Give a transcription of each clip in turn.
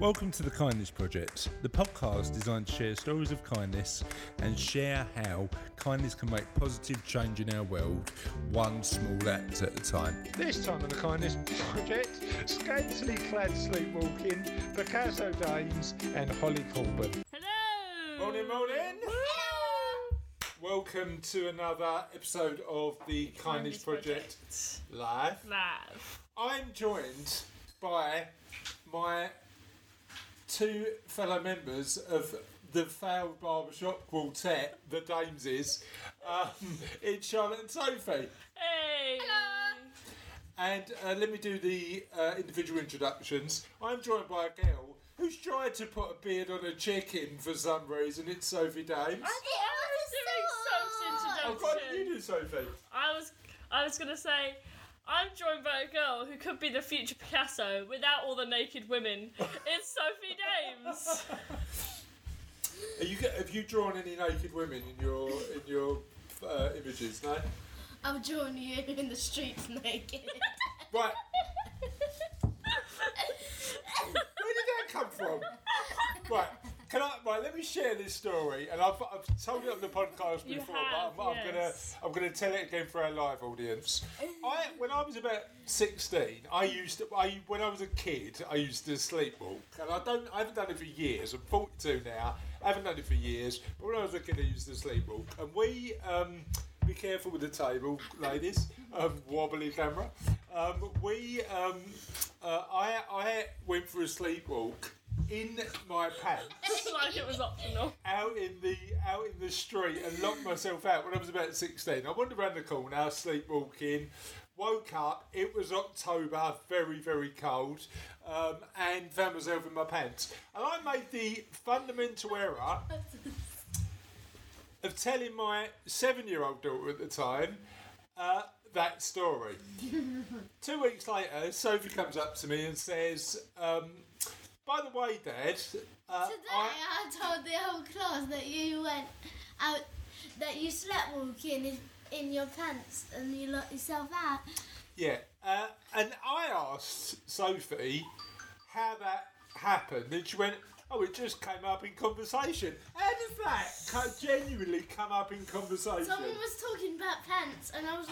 Welcome to the Kindness Project, the podcast designed to share stories of kindness and share how kindness can make positive change in our world, one small act at a time. This time on the Kindness Project, scantily clad sleepwalking, Picasso Daems, and Holy Corbyn. Hello. Morning, morning. Welcome to another episode of the Kindness, Project, live. Live. I'm joined by my two fellow members of the failed barbershop quartet, the Daemses. Um, it's Charlotte and Sophie. Hey. Hello! And uh, let me do the uh, individual introductions. I'm joined by a girl who's tried to put a beard on a chicken for some reason. It's Sophie Daems. I was doing Soph's Oh, why don't you do Sophie? I was, I was gonna say, I'm joined by a girl who could be the future Picasso without all the naked women. It's Sophie Daems. Are you, have you drawn any naked women in your in your uh, images? No. I've drawn you in the streets naked. Right. Where did that come from? Right. Can I? Right. Let me share this story, and I've, I've told it on the podcast You before, have, but I'm, I'm gonna I'm gonna tell it again for our live audience. I when I was about sixteen, I used to. I when I was a kid, I used to sleepwalk, and I don't. I haven't done it for years. I'm 42 now. I haven't done it for years, but when I was a kid, I used to sleepwalk, and we. Um, be careful with the table, ladies. Um, wobbly camera. Um, we, um, uh, I, I went for a sleepwalk in my pants like it was optional. out in the out in the street and locked myself out when I was about sixteen. I wandered around the corner, sleepwalking. Woke up. It was October, very very cold, um, and found myself in my pants. And I made the fundamental error of telling my seven-year-old daughter at the time uh, that story. Two weeks later, Sophie comes up to me and says, um, "By the way, Dad, uh, Today I, I told the whole class that you went out, that you slept walking in, in your pants and you locked yourself out. yeah." Uh, and I asked Sophie how that happened, and she went. Oh, it just came up in conversation. How does that co- genuinely come up in conversation? Someone was talking about pants and I was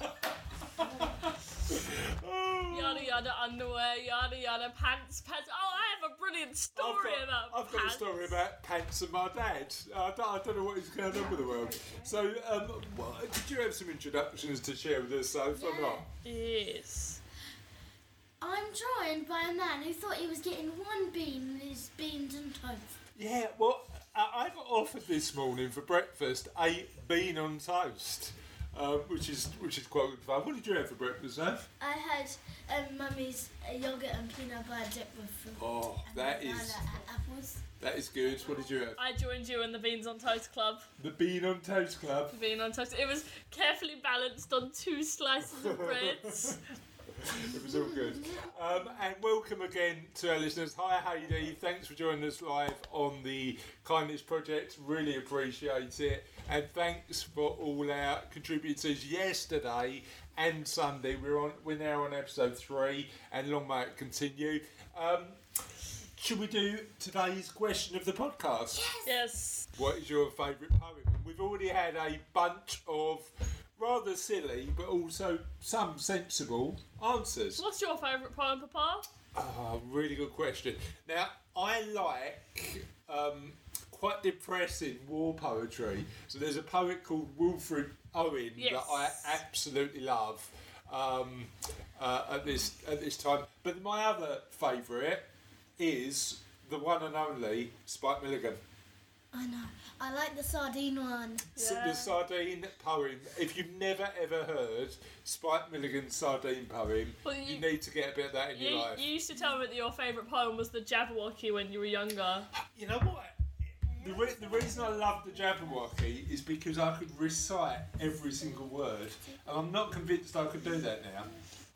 like. Yada yada underwear, yada yada pants, pants. Oh, I have a brilliant I've story got, about I've got a story about pants and my dad. I don't, I don't know what is going on with the world. So, um, what, did you have some introductions to share with us, Soph, or not? Yes. I'm joined by a man who thought he was getting one bean in his beans and toast. Yeah, well, I I got offered this morning for breakfast a bean on toast, um, which is which is quite good fun. What did you have for breakfast, Soph? I had um, mummy's uh, yogurt and peanut butter dip with fruit. Oh, and that banana is and apples. that is good. What did you have? I joined you in the Beans on Toast Club. The bean on toast club. The Bean on toast. It was carefully balanced on two slices of breads. It was all good. Um, and welcome again to our listeners. Hi Haidee, thanks for joining us live on the Kindness Project. Really appreciate it. And thanks for all our contributors yesterday and Sunday. We're on. We're now on episode three, and long may it continue. Um, should we do today's question of the podcast? yes. yes. What is your favourite poem? We've already had a bunch of rather silly, but also some sensible answers. What's your favourite poem, Papa? Oh, really good question. Now, I like um, quite depressing war poetry. So there's a poet called Wilfred Owen Yes. that I absolutely love um, uh, at this at this time. But my other favourite is the one and only Spike Milligan. I know. I like the sardine one. Yeah. The sardine poem. If you've never ever heard Spike Milligan's sardine poem, Well, you, you- need to get a bit of that in You, your life. you used to tell me that your favourite poem was the Jabberwocky when you were younger. You know what? The, re- the reason I love the Jabberwocky is because I could recite every single word, and I'm not convinced I could do that now.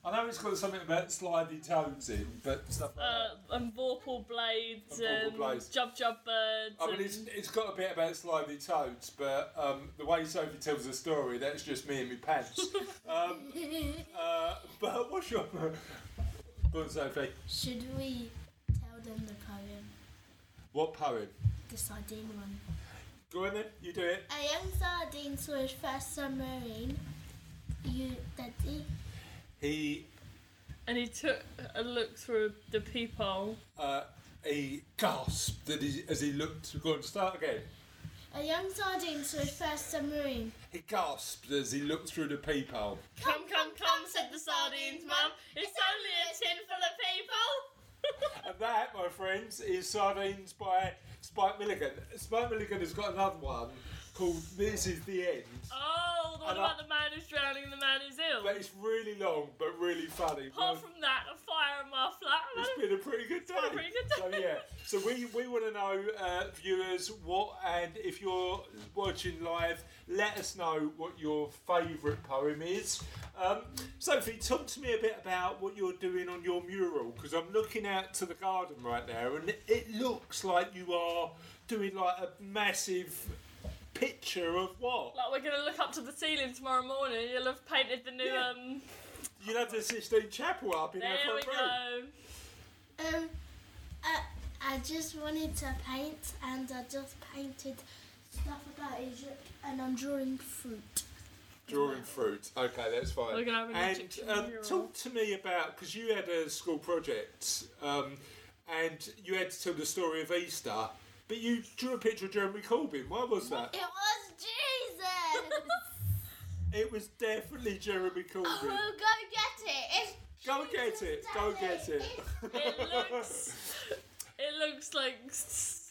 I know it's got something about slidey toads in, but stuff like Uh, that. and Vorpal Blades And Vorpal and Blades. Jub Jub Birds. I mean, and- it's, it's got a bit about slidey toads, but um, the way Sophie tells the story, that's just me and my pants. um, uh, but what's your. Go on, Sophie. Should we tell them the poem? What poem? The sardine one. Go on then, you do it. A young sardine saw his first submarine. You daddy. He And he took a look through the peephole. uh, he gasped as he, as he looked. Go on, start again. A young sardine saw his first submarine. He gasped as he looked through the peephole. Come, come, come, said the sardines, mum. It's only a tin full of people. And that, my friends, is Sardines by Spike Milligan. Spike Milligan has got another one called This Is the End. oh, the one And I- about the man who's drowning and the man who's ill. But it's really long, but really funny. Apart from that, a fire in my flat. It's been a pretty good day. been a pretty good day. So yeah, so we, we want to know, uh, viewers, what and if you're watching live, let us know what your favourite poem is. Um, Sophie, talk to me a bit about what you're doing on your mural because I'm looking out to the garden right now and it looks like you are doing like a massive picture of what? Like we're gonna look up to the ceiling tomorrow morning. You'll have painted the new Yeah. um. You have the Sistine Chapel up in There our we front room. go. Um, I, I just wanted to paint and I just painted stuff about Egypt and I'm drawing fruit. Drawing fruit. Okay, that's fine. We're gonna have an and Egyptian um, mural. talk to me about because you had a school project um, and you had to tell the story of Easter, but you drew a picture of Jeremy Corbyn. Why was that? It was Jesus! It was definitely Jeremy oh, Corbyn. go get it! It's Go and get it. Go get it. It looks. It looks like.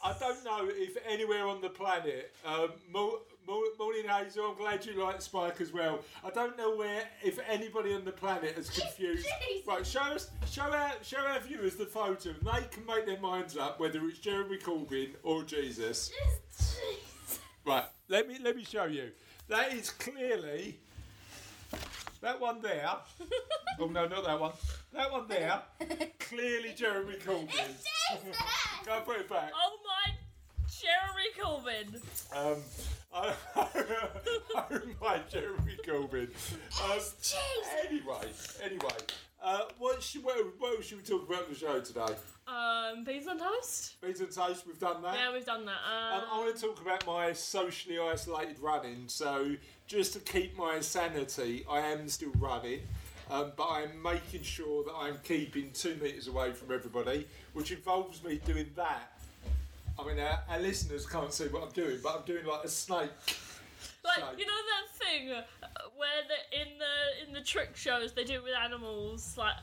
I don't know if anywhere on the planet. Um, Mo- Mo- Morning Hazel, I'm glad you like Spike as well. I don't know where, if anybody on the planet is confused. Jesus. Right, show us, show our, show our viewers the photo, and they can make their minds up whether it's Jeremy Corbyn or Jesus. Jesus. Right, let me let me show you. That is clearly that one there. oh no, not that one. That one there. Clearly Jeremy Corbyn. It's Jesus! Go and put it back. Oh my, Jeremy Corbyn. Um, I, I don't mind Jeremy Corbyn. Um, Jesus! anyway, anyway, uh, what, should, what, what should we talk about on the show today? Um, beans on toast. Beans and toast, we've done that. Yeah, we've done that. Um, Um, I want to talk about my socially isolated running. So, just to keep my sanity, I am still running, um, but I'm making sure that I'm keeping two metres away from everybody, which involves me doing that. I mean, our, our listeners can't see what I'm doing, but I'm doing like a snake. Like So- you know that thing uh, where the in the in the trick shows they do it with animals, like,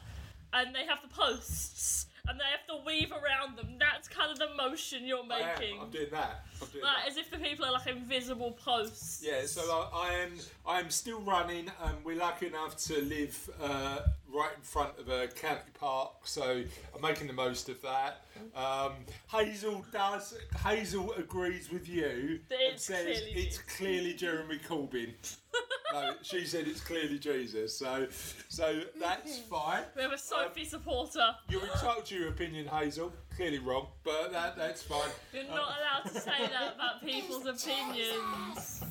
and they have the posts and they have to weave around them. That's kind of the motion you're I am, making, I'm doing that. I'm doing like that. as if the people are like invisible posts. Yeah, so I, I am I am still running. Um, we're lucky enough to live uh, right in front of a county park, so I'm making the most of that. Um, Hazel does. Hazel agrees with you That and says clearly it's clearly Jeremy Corbyn. no, she said it's clearly Jesus. So, so that's fine. We have a Sophie supporter. You're entitled to your opinion, Hazel. Clearly wrong, but that that's fine. You're not allowed to say that about people's opinions.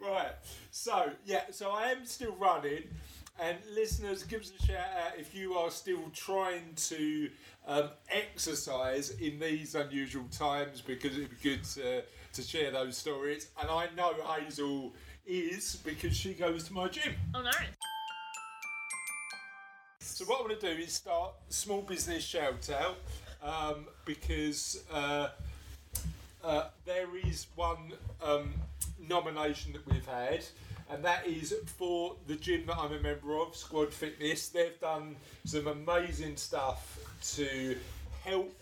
Right. So yeah. So I am still running, and listeners, give us a shout out if you are still trying to um, exercise in these unusual times because it'd be good to, to share those stories. And I know Hazel is because she goes to my gym. Oh no. So what I want to do is start small business shout out um, because uh, uh, there is one um, nomination that we've had, and that is for the gym that I'm a member of, Squad Fitness. They've done some amazing stuff to help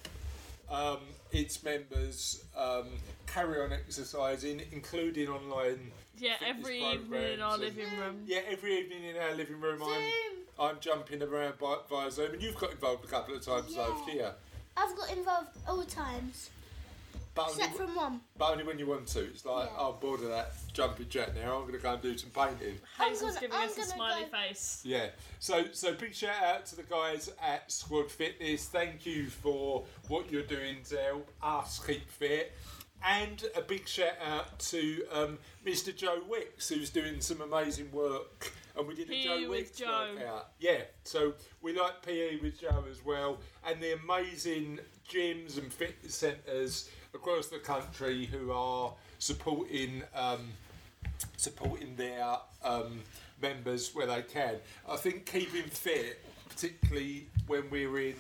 um, its members um, carry on exercising, including online. Yeah, fitness every evening in our living room. Yeah, every evening in our living room, I'm I'm jumping around by, via Zoom, and you've got involved a couple of times, Yeah. though, yeah. I've got involved all times, But only, except from one. but only when you want to. It's like, Yeah. oh, I'm bored of that jumping jack now. I'm going to go and do some painting. I'm Hazel's gonna- giving I'm us a smiley go- face. Yeah. So, so big shout out to the guys at Squad Fitness. Thank you for what you're doing to help us keep fit. And a big shout out to um, Mr. Joe Wicks, who's doing some amazing work. And we did a PE Joe Wicks Joe. workout. Yeah. So we like PE with Joe as well. And the amazing gyms and fitness centres across the country who are supporting um, supporting their um, members where they can. I think keeping fit, particularly when we're in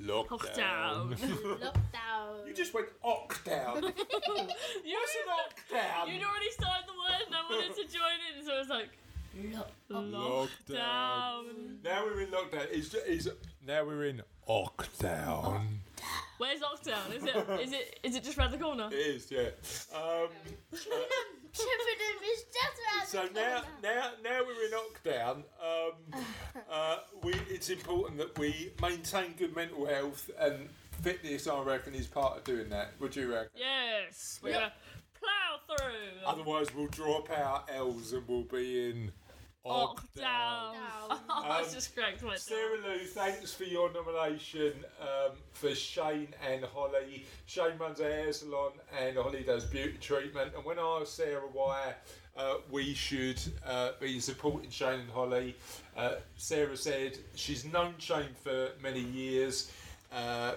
lockdown. Lockdown. Lockdown. You just went lockdown. you, What's an lockdown? you'd already started the word and I wanted to join in, so I was like, lockdown. Now we're in lockdown. Is is now we're in lockdown. Where's lockdown? Is it is it is it just round the corner? It is, yeah. Um, Tiffany is just around so the now, corner. now, now we're in lockdown. Um, uh, we it's important that we maintain good mental health and fitness. I reckon is part of doing that. Would you reckon? Yes, we're Yeah. gonna plow through. Otherwise, we'll drop our L's and we'll be in lockdown. Lockdown. Oh, I Um, just cracked my Sarah Lou, thanks for your nomination um, for Shane and Holly. Shane runs a hair salon and Holly does beauty treatment. And when I asked Sarah why uh, we should uh, be supporting Shane and Holly, uh, Sarah said she's known Shane for many years. Uh,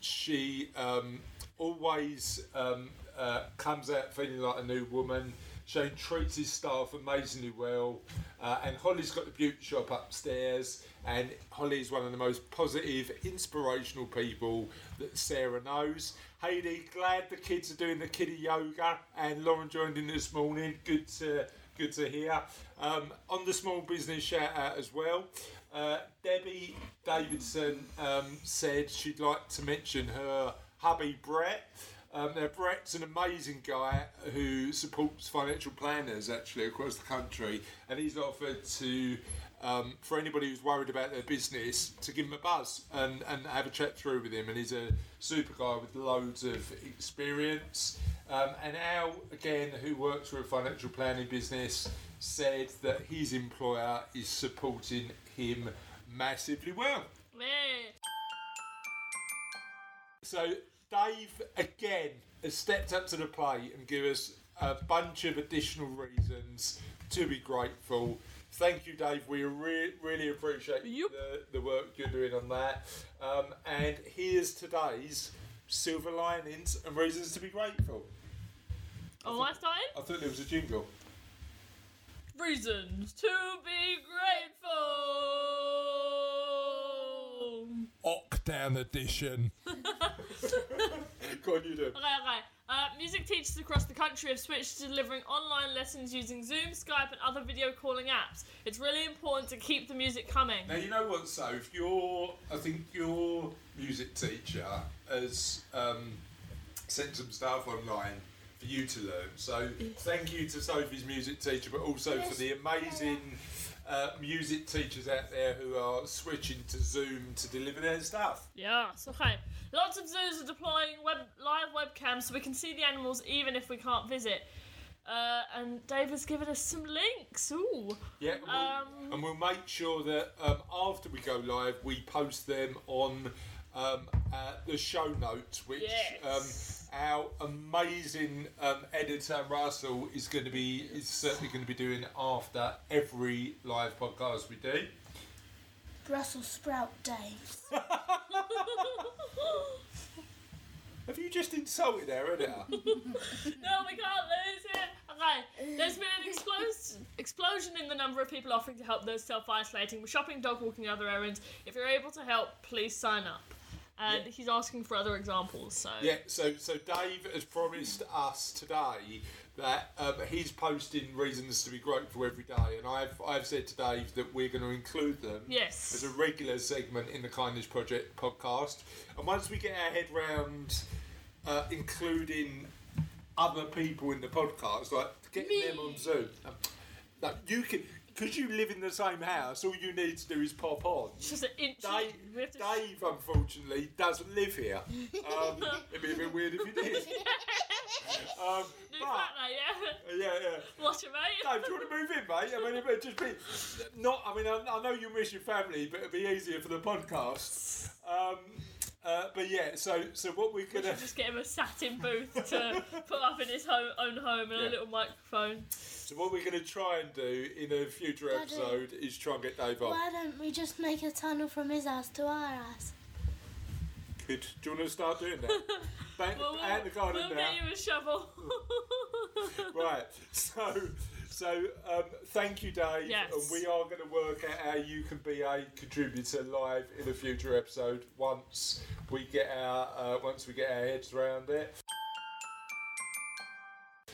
she um, always um, uh, comes out feeling like a new woman. Shane treats his staff amazingly well, uh, and Holly's got the beauty shop upstairs. And Holly is one of the most positive, inspirational people that Sarah knows. Haidee, glad the kids are doing the kiddie yoga, and Lauren joined in this morning. Good to good to hear. Um, on the small business shout out as well. Uh, Debbie Davidson um, said she'd like to mention her hubby Brett. Um, now Brett's an amazing guy who supports financial planners actually across the country, and he's offered to. Um, for anybody who's worried about their business, to give him a buzz and, and have a chat through with him. And he's a super guy with loads of experience. Um, and Al, again, who works for a financial planning business, said that his employer is supporting him massively well. Yeah. So Dave again has stepped up to the plate and give us a bunch of additional reasons to be grateful. Thank you, Dave. We re- really appreciate Yup. the, the work you're doing on that. Um, and here's today's silver linings and reasons to be grateful. Oh, am I starting? I thought there was a jingle. Reasons to be grateful. Lockdown edition. Go on, you do. Okay, okay. Uh, music teachers across the country have switched to delivering online lessons using Zoom, Skype, and other video calling apps. It's really important to keep the music coming. Now you know what, Soph, your I think your music teacher has um, sent some stuff online for you to learn. So thank you to Sophie's music teacher, but also for the amazing uh, music teachers out there who are switching to Zoom to deliver their stuff. Yes, okay. Lots of zoos are deploying web, live webcams so we can see the animals even if we can't visit. Uh, and Dave has given us some links. Ooh. Yeah, and we'll, Um, and we'll make sure that um, after we go live, we post them on um, uh, the show notes, which Yes. Our amazing um, editor Russell is going to be is certainly going to be doing after every live podcast we do. Brussels sprout Dave. Have you just insulted our editor? No, we can't lose it. Okay, there's been an explos- explosion in the number of people offering to help those self isolating with shopping, dog walking, and other errands. If you're able to help, please sign up. And Yeah. he's asking for other examples, so. Yeah, so so Dave has promised us today that um, he's posting reasons to be grateful every day, and I've I've said to Dave that we're going to include them Yes. as a regular segment in the Kindness Project podcast. And once we get our head round uh, including other people in the podcast, like getting them on Zoom, um, like you can. Because you live in the same house, all you need to do is pop on. Just an inch. Dave, to Dave, unfortunately, doesn't live here. Um, it'd be a bit weird if he did. Um, New but, flat, mate, yeah? yeah, yeah. Watch it, mate. Dave, do you want to move in, mate? I mean, it would just be not. I mean, I, I know you miss your family, but it'd be easier for the podcast. Um, uh, but yeah, so so what we're gonna should just get him a satin booth to put up in his home, own home and Yeah. a little microphone. so what we're gonna try and do in a future Daddy. episode is try and get Dave on. Why don't we just make a tunnel from his house to our house? Good. Do you want to start doing that? Back We'll, we'll, out in the garden we'll now. get you a shovel. Right. So, so um, thank you, Dave. Yes. And we are going to work out how you can be a contributor live in a future episode once we get our uh, once we get our heads around it.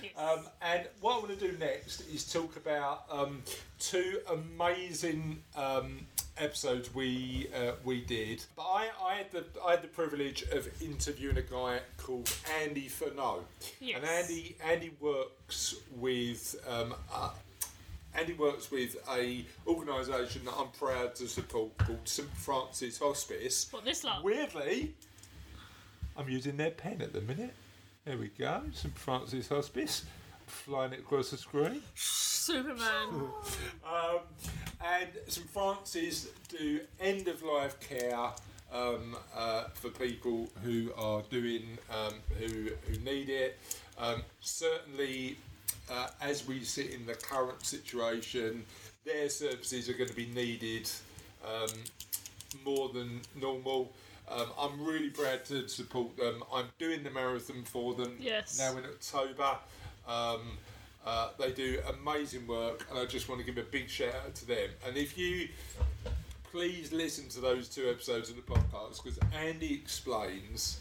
Yes. Um, and what I want to do next is talk about um, two amazing um, episodes we uh, we did. But I, I had the I had the privilege of interviewing a guy called Andy Furneaux. Yes. And Andy Andy works with um, uh, Andy works with a organisation that I'm proud to support called St Francis Hospice. what this lot? Weirdly, I'm using their pen at the minute. There we go, St Francis Hospice. Flying it across the screen. Superman. Um, and St Francis do end of life care um, uh, for people who are doing um, who who need it. Um, certainly, uh, as we sit in the current situation, their services are going to be needed um, more than normal. Um, I'm really proud to support them. I'm doing the marathon for them Yes. now in October. Um, uh, they do amazing work, and I just want to give a big shout out to them. And if you please listen to those two episodes of the podcast, because Andy explains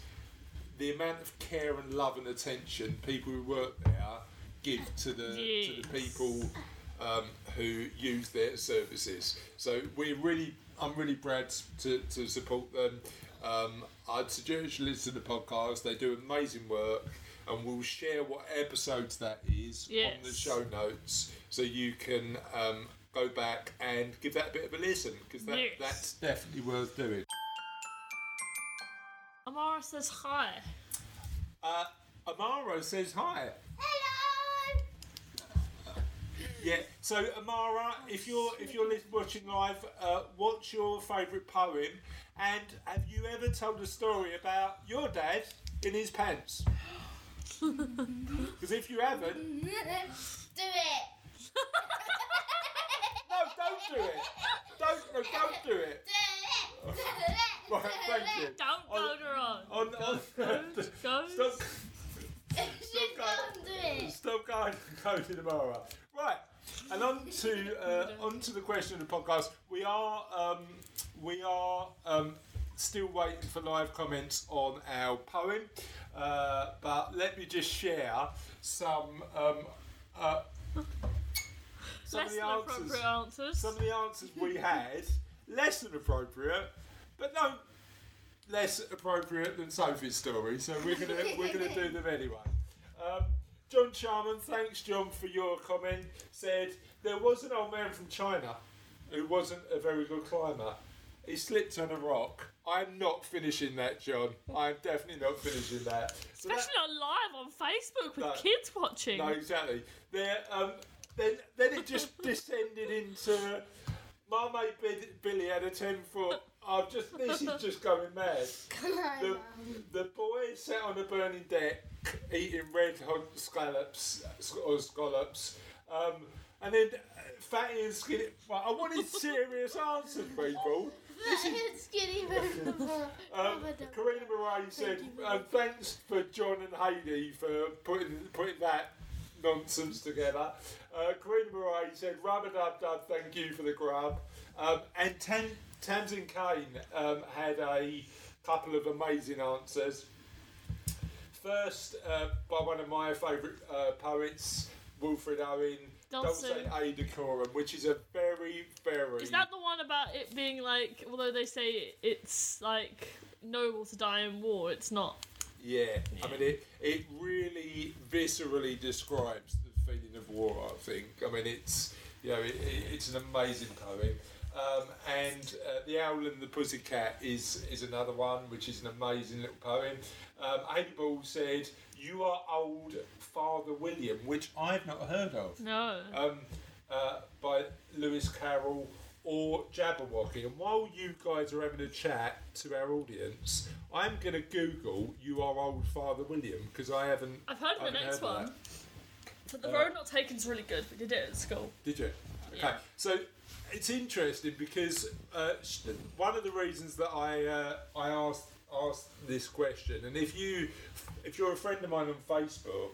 the amount of care and love and attention people who work there give to the to the people um, who use their services. So we're really, I'm really proud to, to support them. Um, I'd suggest you listen to the podcast. They do amazing work, and we'll share what episodes that is on the show notes, so you can um, go back and give that a bit of a listen because that, Yes. that's definitely worth doing. Amara says hi. Uh, Amara says hi. Hello! Yeah. So Amara, if you're if you're watching live, uh, what's your favourite poem? And have you ever told a story about your dad in his pants? Because if you haven't, Do it! no, don't do it. Don't no, don't do it. Do it! Right, thank you. Don't On- go on. On, on, Go. stop, She's gone do it! stop going, going to Amara. Right. And on to uh, on to the question of the podcast. We are um, we are um, still waiting for live comments on our poem, uh, but let me just share some um, uh, some Less of the answers. appropriate answers. Some of the answers we had less than appropriate, but no less appropriate than Sophie's story. So we're gonna we're gonna do them anyway. Um, John Charman, thanks John for your comment. Said there was an old man from China who wasn't a very good climber. He slipped on a rock. I'm not finishing that, John. I'm definitely not finishing that. So that- Especially not live on Facebook with No. kids watching. no, exactly. There, um, then, then it just descended into my mate Billy had a ten foot. I've just this is just going mad. The, the boy sat on a burning deck eating red hot scallops or scallops, um, and then uh, fatty and skinny. Well, I wanted serious answers, people. It's getting Um, Karina Marais said, um, "Thanks for John and Haidee for putting putting that nonsense together." Uh, Karina Marais said, "Rubber dub dub, thank you for the grub." Um, and Tan Tamsin Caine um, had a couple of amazing answers. First, uh, by one of my favourite uh, poets, Wilfred Owen. Don't say Dulce. et decorum, which is a very, very Is that the one about it being like, although they say it's like noble to die in war, it's not. Yeah, I mean it. It really viscerally describes the feeling of war. I think. I mean it's you know it, it, it's an amazing poem. Um, and uh, the Owl and the Pussycat is is another one, which is an amazing little poem. Um, Ball said, "You are old, Father William," which I've not heard of. No. Um, uh, by Lewis Carroll or Jabberwocky. And while you guys are having a chat to our audience, I'm going to Google "You Are Old Father William" because I haven't. I've heard of the next one. that. But the Uh, road not taken is really good. We did it at school. Did you? Okay. Yeah. So it's interesting because uh, one of the reasons that I uh, I asked asked this question, and if you if you're a friend of mine on Facebook,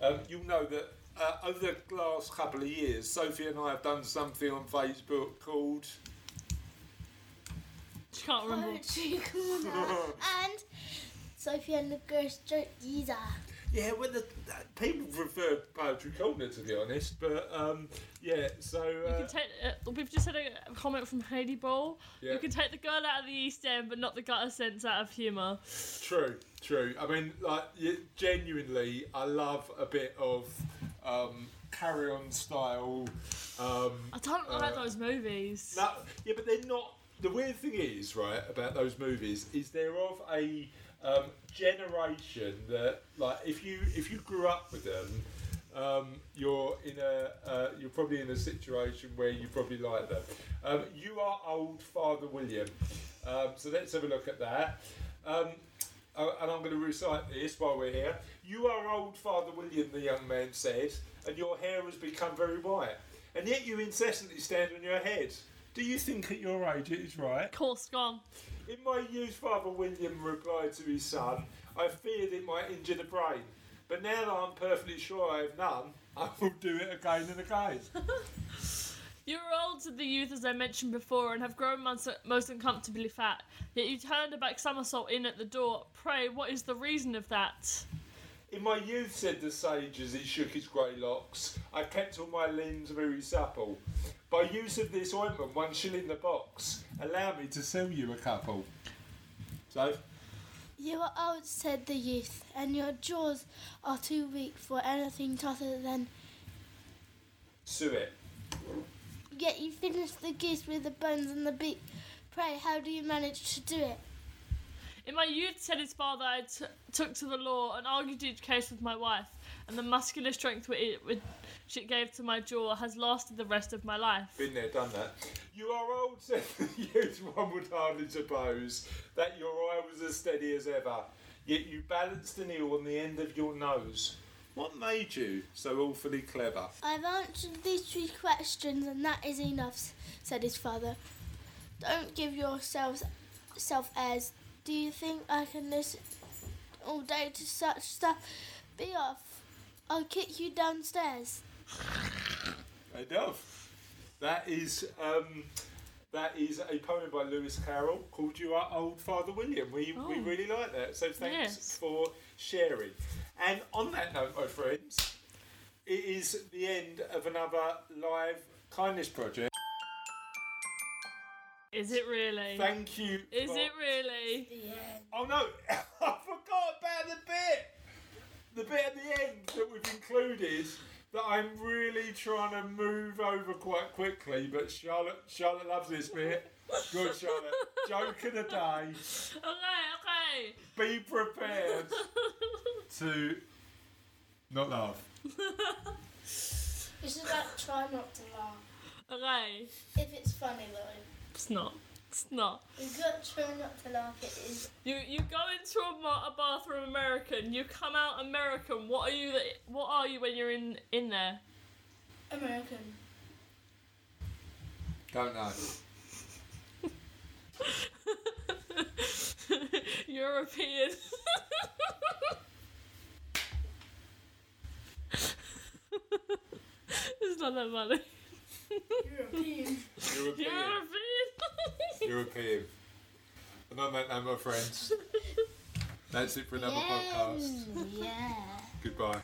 um, you'll know that uh, over the last couple of years, Sophie and I have done something on Facebook called. She can't remember. Poetry corner and Sophie and the Ghost Joke User. Yeah, well, the, people prefer Poetry Corner to be honest, but um, yeah, so. You Uh, can take. Uh, we've just had a comment from Haidee Ball. Yeah. You can take the girl out of the East End, but not the gutter sense out of humour. True, true. I mean, like, genuinely, I love a bit of um, carry on style. Um, I don't like Uh, those movies. no, yeah, but they're not. The weird thing is, right, about those movies is they're of a um, generation that, like, if you if you grew up with them, um, you're in a uh, you're probably in a situation where you probably like them. Um, you are old, Father William. Um, so let's have a look at that. Um, uh, and I'm going to recite this while we're here. You are old, Father William, the young man said, and your hair has become very white, and yet you incessantly stand on your head. Do you think at your age it is right? Of course gone. In my youth, Father William replied to his son, I feared it might injure the brain, but now that I'm perfectly sure I have none, I will do it again and again. You were old to the youth, as I mentioned before, and have grown most, most uncomfortably fat. Yet you turned a back somersault in at the door. Pray, what is the reason of that? In my youth, said the sage as he shook his grey locks, I kept all my limbs very supple. By use of this ointment, one shilling the box, allow me to sell you a couple. So, You are old, said the youth, and your jaws are too weak for anything tougher than. sue it. Yet you finished the goose with the bones and the beak. Pray, how do you manage to do it? In my youth, said his father, I t- took to the law and argued each case with my wife, and the muscular strength which it, gave to my jaw has lasted the rest of my life. Been there, done that. You are old, said the youth. One would hardly suppose that your eye was as steady as ever, yet you balanced an eel on the end of your nose. What made you so awfully clever? I've answered these three questions, and that is enough, said his father. Don't give yourselves self airs. Do you think I can listen all day to such stuff? Be off. I'll kick you downstairs. Enough. That is um, that is a poem by Lewis Carroll called "You Are Old, Father William." We we Oh. really like that. So thanks Yes. for sharing. And on that note, my friends, it is the end of another live kindness project. Is it really? Thank you. Is for- it really? Oh no, I forgot about the bit. The bit at the end that we've included that I'm really trying to move over quite quickly, but Charlotte Charlotte loves this bit. Good Charlotte. Joke of the day. Okay, okay. Be prepared to not laugh. You should like try not to laugh. okay. Okay. If it's funny though. It's not. It's not. You got to try not to laugh. It is. You you go into a, a bathroom American. You come out American. What are you? that- What are you when you're in in there? American. Don't know. European. it's not that funny. European. European. European. European. And on that note, my friends, that's it for another podcast. yeah. Goodbye.